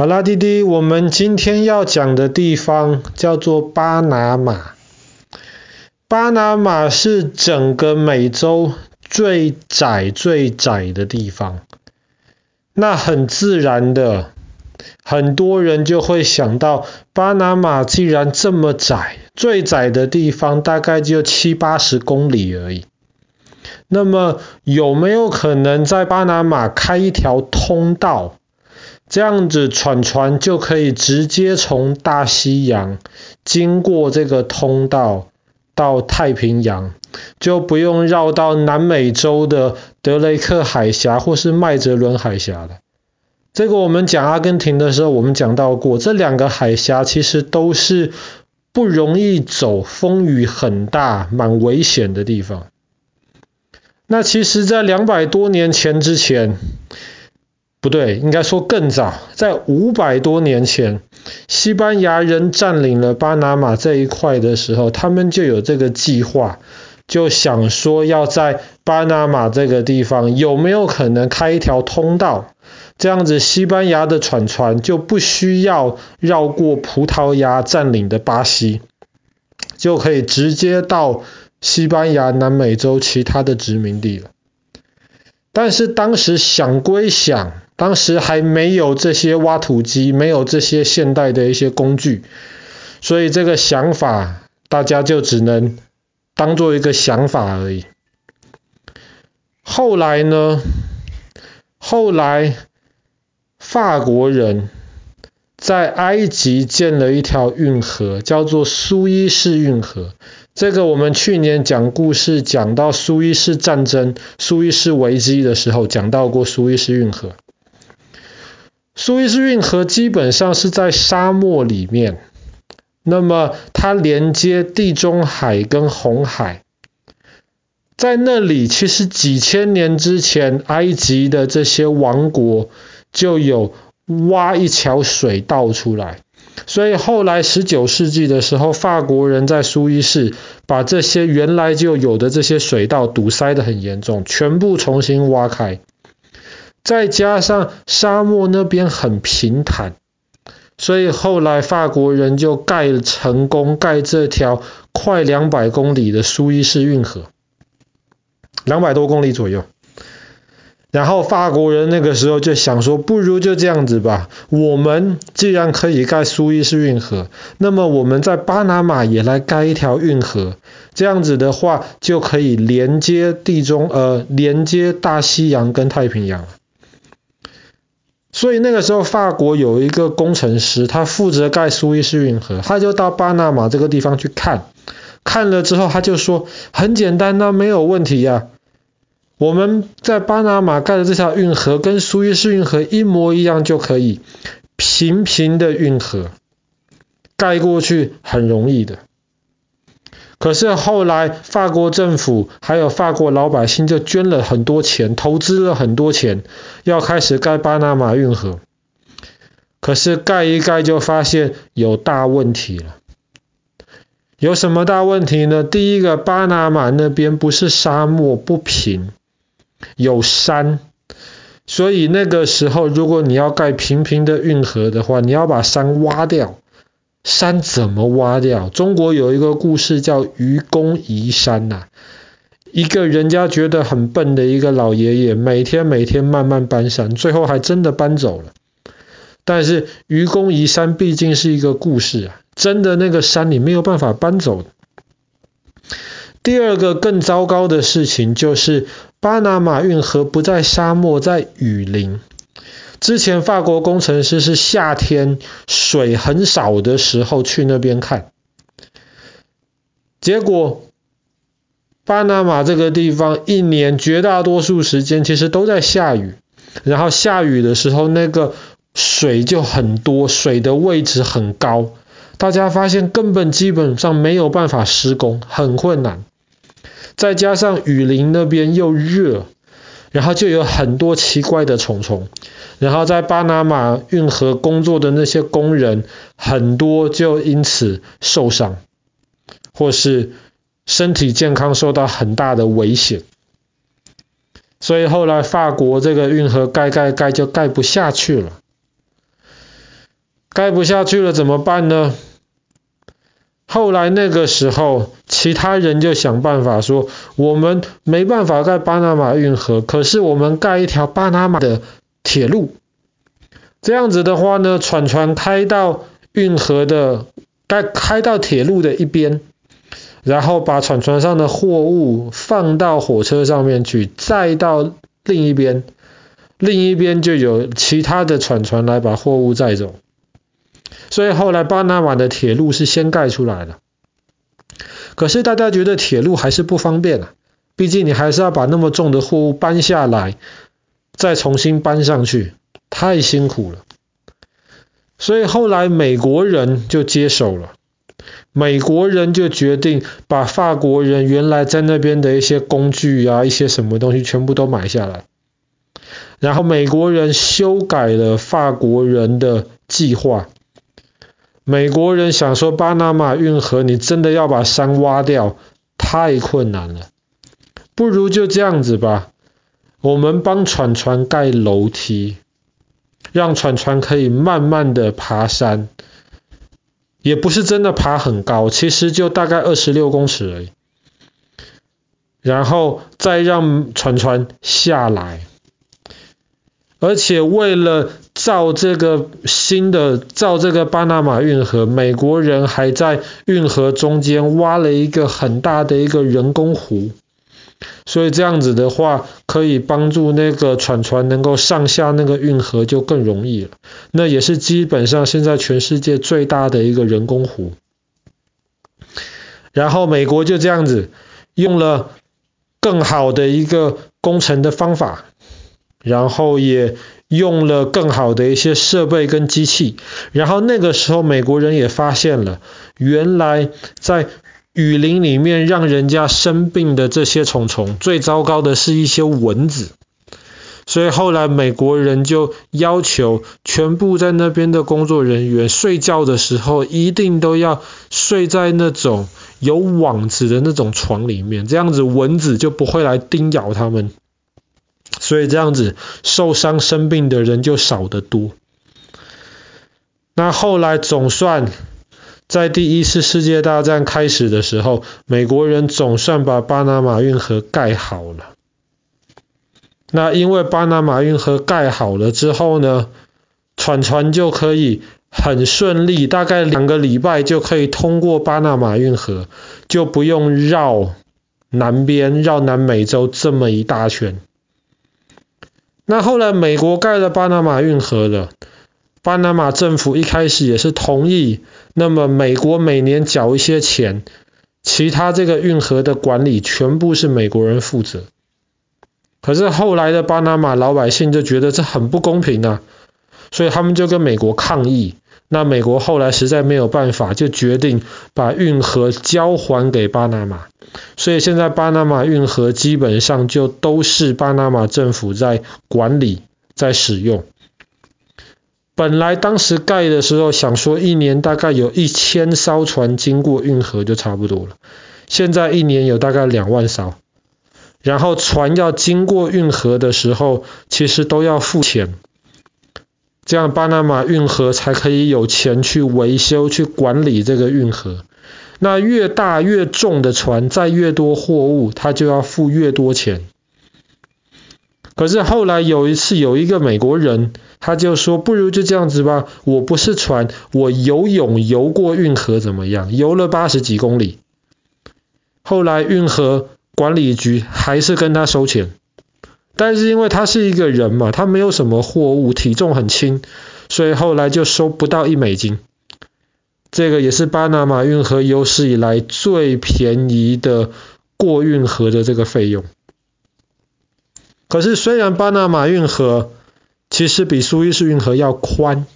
好啦，弟弟，我们今天要讲的地方叫做巴拿马。巴拿马是整个美洲最窄、最窄的地方。那很自然的，很多人就会想到，巴拿马既然这么窄，最窄的地方大概就七八十公里而已。那么有没有可能在巴拿马开一条通道？这样子，船船就可以直接从大西洋经过这个通道到太平洋，就不用绕到南美洲的德雷克海峡或是麦哲伦海峡了。这个我们讲阿根廷的时候，我们讲到过，这两个海峡其实都是不容易走，风雨很大，蛮危险的地方。那其实，在两百多年前之前。不对，应该说更早，在五百多年前，西班牙人占领了巴拿马这一块的时候，他们就有这个计划，就想说要在巴拿马这个地方有没有可能开一条通道，这样子西班牙的船船就不需要绕过葡萄牙占领的巴西，就可以直接到西班牙南美洲其他的殖民地了。但是当时想归想。当时还没有这些挖土机，没有这些现代的一些工具，所以这个想法大家就只能当做一个想法而已。后来呢？后来法国人在埃及建了一条运河，叫做苏伊士运河。这个我们去年讲故事讲到苏伊士战争、苏伊士危机的时候，讲到过苏伊士运河。苏伊士运河基本上是在沙漠里面，那么它连接地中海跟红海，在那里其实几千年之前，埃及的这些王国就有挖一条水道出来，所以后来十九世纪的时候，法国人在苏伊士把这些原来就有的这些水道堵塞得很严重，全部重新挖开。再加上沙漠那边很平坦，所以后来法国人就盖成功盖这条快两百公里的苏伊士运河，两百多公里左右。然后法国人那个时候就想说，不如就这样子吧，我们既然可以盖苏伊士运河，那么我们在巴拿马也来盖一条运河，这样子的话就可以连接地中呃连接大西洋跟太平洋。所以那个时候，法国有一个工程师，他负责盖苏伊士运河，他就到巴拿马这个地方去看，看了之后他就说，很简单，那没有问题呀，我们在巴拿马盖的这条运河跟苏伊士运河一模一样就可以，平平的运河，盖过去很容易的。可是后来，法国政府还有法国老百姓就捐了很多钱，投资了很多钱，要开始盖巴拿马运河。可是盖一盖就发现有大问题了。有什么大问题呢？第一个，巴拿马那边不是沙漠，不平，有山，所以那个时候如果你要盖平平的运河的话，你要把山挖掉。山怎么挖掉？中国有一个故事叫愚公移山呐、一个人家觉得很笨的一个老爷爷，每天每天慢慢搬山，最后还真的搬走了。但是愚公移山毕竟是一个故事啊，真的那个山你没有办法搬走。第二个更糟糕的事情就是巴拿马运河不在沙漠，在雨林。之前法国工程师是夏天水很少的时候去那边看，结果巴拿马这个地方一年绝大多数时间其实都在下雨，然后下雨的时候那个水就很多，水的位置很高，大家发现根本基本上没有办法施工，很困难，再加上雨林那边又热，然后就有很多奇怪的虫虫。然后在巴拿马运河工作的那些工人，很多就因此受伤，或是身体健康受到很大的危险。所以后来法国这个运河盖盖盖就盖不下去了。盖不下去了怎么办呢？后来那个时候，其他人就想办法说，我们没办法盖巴拿马运河，可是我们盖一条巴拿马的铁路。这样子的话呢，船船开到运河的，开开到铁路的一边，然后把船船上的货物放到火车上面去，载到另一边，另一边就有其他的船船来把货物载走。所以后来巴拿马的铁路是先盖出来的，可是大家觉得铁路还是不方便啊，毕竟你还是要把那么重的货物搬下来，再重新搬上去，太辛苦了。所以后来美国人就接手了，美国人就决定把法国人原来在那边的一些工具啊，一些什么东西全部都买下来，然后美国人修改了法国人的计划。美国人想说，巴拿马运河，你真的要把山挖掉，太困难了。不如就这样子吧，我们帮船船盖楼梯，让船船可以慢慢的爬山，也不是真的爬很高，其实就大概二十六公尺而已。然后再让船船下来，而且为了造这个新的造这个巴拿马运河，美国人还在运河中间挖了一个很大的一个人工湖，所以这样子的话，可以帮助那个船船能够上下那个运河就更容易了。那也是基本上现在全世界最大的一个人工湖。然后美国就这样子用了更好的一个工程的方法，然后也。用了更好的一些设备跟机器，然后那个时候美国人也发现了，原来在雨林里面让人家生病的这些虫虫，最糟糕的是一些蚊子，所以后来美国人就要求全部在那边的工作人员睡觉的时候，一定都要睡在那种有网子的那种床里面，这样子蚊子就不会来叮咬他们。所以这样子受伤生病的人就少得多。那后来总算在第一次世界大战开始的时候，美国人总算把巴拿马运河盖好了。那因为巴拿马运河盖好了之后呢，船船就可以很顺利，大概两个礼拜就可以通过巴拿马运河，就不用绕南边绕南美洲这么一大圈。那后来美国盖了巴拿马运河了，巴拿马政府一开始也是同意，那么美国每年缴一些钱，其他这个运河的管理全部是美国人负责。可是后来的巴拿马老百姓就觉得这很不公平啊，所以他们就跟美国抗议。那美国后来实在没有办法，就决定把运河交还给巴拿马。所以现在巴拿马运河基本上就都是巴拿马政府在管理、在使用。本来当时盖的时候想说一年大概有一千艘船经过运河就差不多了，现在一年有大概两万艘。然后船要经过运河的时候，其实都要付钱。这样巴拿马运河才可以有钱去维修、去管理这个运河。那越大越重的船载越多货物，它就要付越多钱。可是后来有一次有一个美国人，他就说：“不如就这样子吧，我不是船，我游泳游过运河怎么样？游了八十几公里。”后来运河管理局还是跟他收钱。但是因为他是一个人嘛，他没有什么货物，体重很轻，所以后来就收不到一美金。这个也是巴拿马运河有史以来最便宜的过运河的这个费用。可是虽然巴拿马运河其实比苏伊士运河要宽，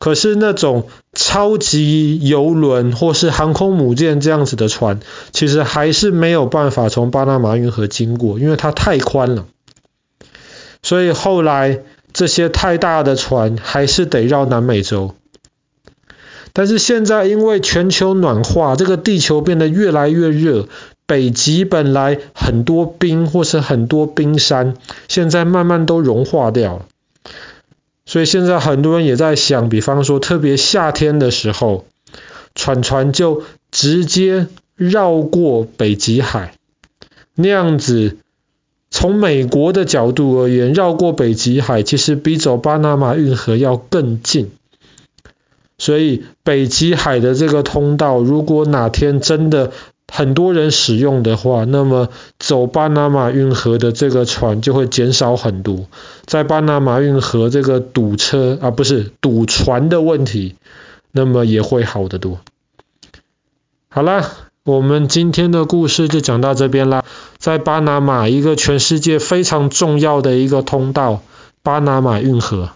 可是那种超级游轮或是航空母舰这样子的船，其实还是没有办法从巴拿马运河经过，因为它太宽了。所以后来这些太大的船还是得绕南美洲。但是现在因为全球暖化，这个地球变得越来越热，北极本来很多冰或是很多冰山，现在慢慢都融化掉了。所以现在很多人也在想，比方说特别夏天的时候，船船就直接绕过北极海，那样子从美国的角度而言，绕过北极海其实比走巴拿马运河要更近。所以北极海的这个通道，如果哪天真的很多人使用的话，那么走巴拿马运河的这个船就会减少很多，在巴拿马运河这个堵车啊，不是堵船的问题，那么也会好得多。好啦，我们今天的故事就讲到这边啦。在巴拿马，一个全世界非常重要的一个通道——巴拿马运河。